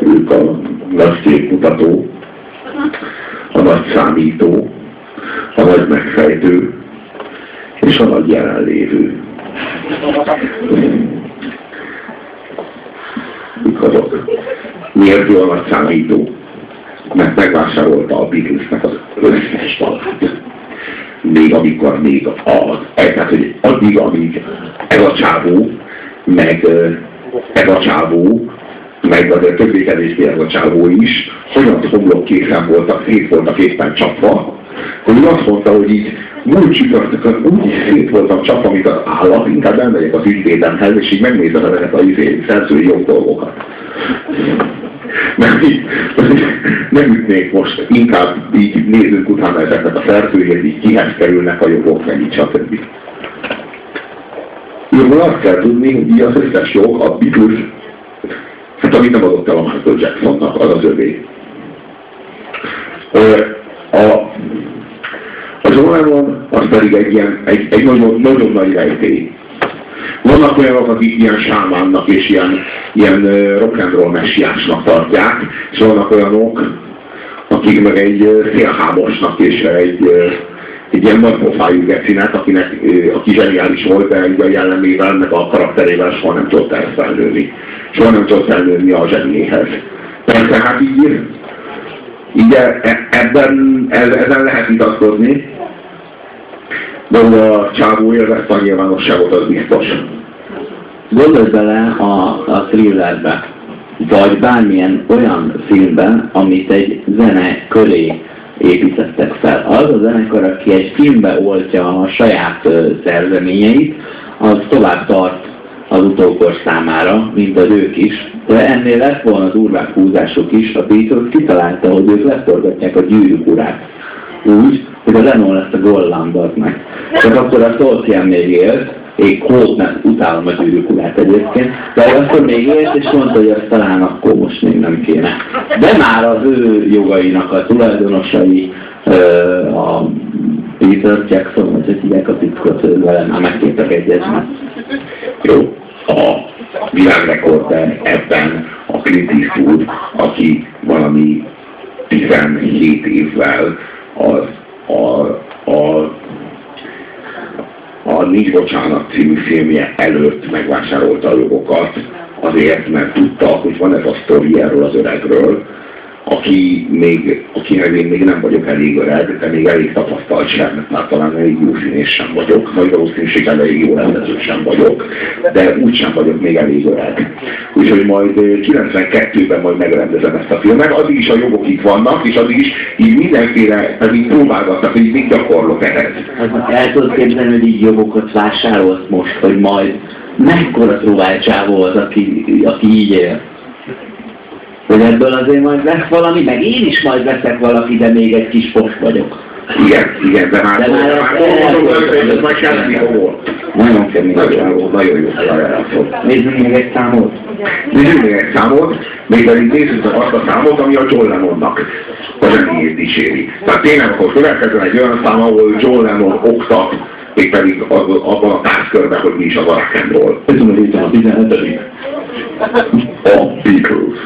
ők a nagy képmutató, a nagy számító, a nagy megfejtő és a nagy jelenlévő. Mik azok? Miért jó a nagy számító? Mert megvásárolta a Beatlesnek az összes dalát. Még amikor még az, tehát hogy addig, amíg ez a csávó, meg ez a csávó, meg azért többé-kevésbé ez a csávó is, olyan homlok készen voltak, szét voltak éppen csapva, hogy azt mondta, hogy így múlt csütörtökön úgy szét voltam csapva, mint az állat, inkább elmegyek az ügyvédemhez, és így megnézem ezeket a izé, szerzői jogdolgokat. Mert így, nem ütnék most, inkább így nézzünk utána ezeknek a szerzőjét, így kihez kerülnek a jogok, meg így stb. Jól azt kell tudni, hogy az összes jog, a Beatles, hát amit nem adott el a Michael Jacksonnak, az az övé. A, a John Lennon az pedig egy, ilyen, egy, egy nagyon, nagyon nagy rejtély. Vannak olyanok, akik ilyen sámánnak és ilyen, ilyen rock and roll messiásnak tartják, és vannak olyanok, akik meg egy szélhámosnak és egy, egy ilyen nagy pofájú akinek, aki zseniális volt, de a jellemével, meg a karakterével soha nem tudott ezt felnőni. Soha nem tudott felnőni a zseniéhez. Persze, hát így, így e, e, ebben, ezen lehet vitatkozni, de a csávó élvezte a nyilvánosságot, az biztos. Gondolj bele a, a thrillerbe, vagy bármilyen olyan filmben, amit egy zene köré építettek fel. Az a zenekar, aki egy filmbe oltja a saját szerzeményeit, az tovább tart az utókor számára, mint az ők is. De ennél lett volna urvák húzások is, a Beatles kitalálta, hogy ők leforgatják a gyűrűk urát. Úgy, hogy a Lennon lesz a Gollandoknak. Csak akkor a Tolkien még élt, én Kót nem utálom a gyűrűk urát egyébként, de akkor még élt, és mondta, hogy azt talán akkor most még nem kéne. De már az ő jogainak a tulajdonosai, a Peter Jackson, vagy hogy hívják a titkot, vele már megkértek egyezni. Jó, a világrekorder ebben a Clint Eastwood, aki valami 17 évvel az a Nincs Bocsánat című filmje előtt megvásárolta a jogokat, azért, mert tudta, hogy van ez a sztori erről az öregről, aki még, akinek én még nem vagyok elég öreg, de még elég tapasztalt sem, már talán elég jó színés sem vagyok, nagy valószínűség elég jó rendező sem vagyok, de úgy sem vagyok még elég öreg. Úgyhogy majd 92-ben majd megrendezem ezt a filmet, addig is a jogok itt vannak, és addig is így mindenféle, pedig próbálgatnak, hogy mit gyakorlok ehhez. Hát el tudod képzelni, hogy így jogokat vásárolsz most, hogy majd mekkora próbálcsávó az, aki, aki így él hogy ebből azért majd lesz valami, meg én is majd veszek valaki, de még egy kis post vagyok. Igen, igen, de már, de már, már már semmi volt. Nagyon kemény. Nagyon, nagyon jó felajánlatot. Nézzünk még egy számot. Nézzünk még egy számot, még pedig nézzük meg azt a számot, ami a John Lennonnak a zseniét dicséri. Tehát tényleg akkor következően egy olyan szám, ahol John Lennon oktat, mégpedig abban a társkörben, hogy mi is a rock and roll. Ez a 17. A Beatles.